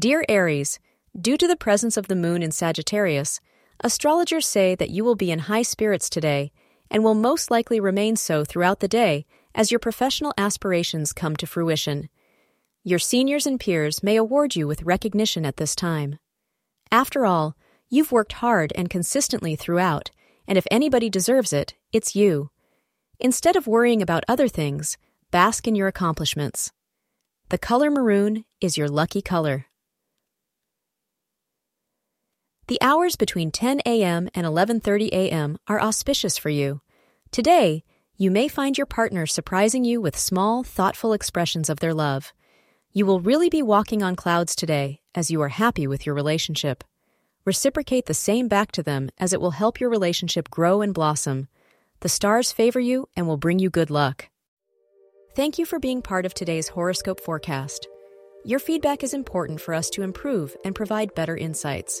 Dear Aries, due to the presence of the moon in Sagittarius, astrologers say that you will be in high spirits today and will most likely remain so throughout the day as your professional aspirations come to fruition. Your seniors and peers may award you with recognition at this time. After all, you've worked hard and consistently throughout, and if anybody deserves it, it's you. Instead of worrying about other things, bask in your accomplishments. The color maroon is your lucky color. The hours between 10 a.m. and 11:30 a.m. are auspicious for you. Today, you may find your partner surprising you with small, thoughtful expressions of their love. You will really be walking on clouds today as you are happy with your relationship. Reciprocate the same back to them as it will help your relationship grow and blossom. The stars favor you and will bring you good luck. Thank you for being part of today's horoscope forecast. Your feedback is important for us to improve and provide better insights.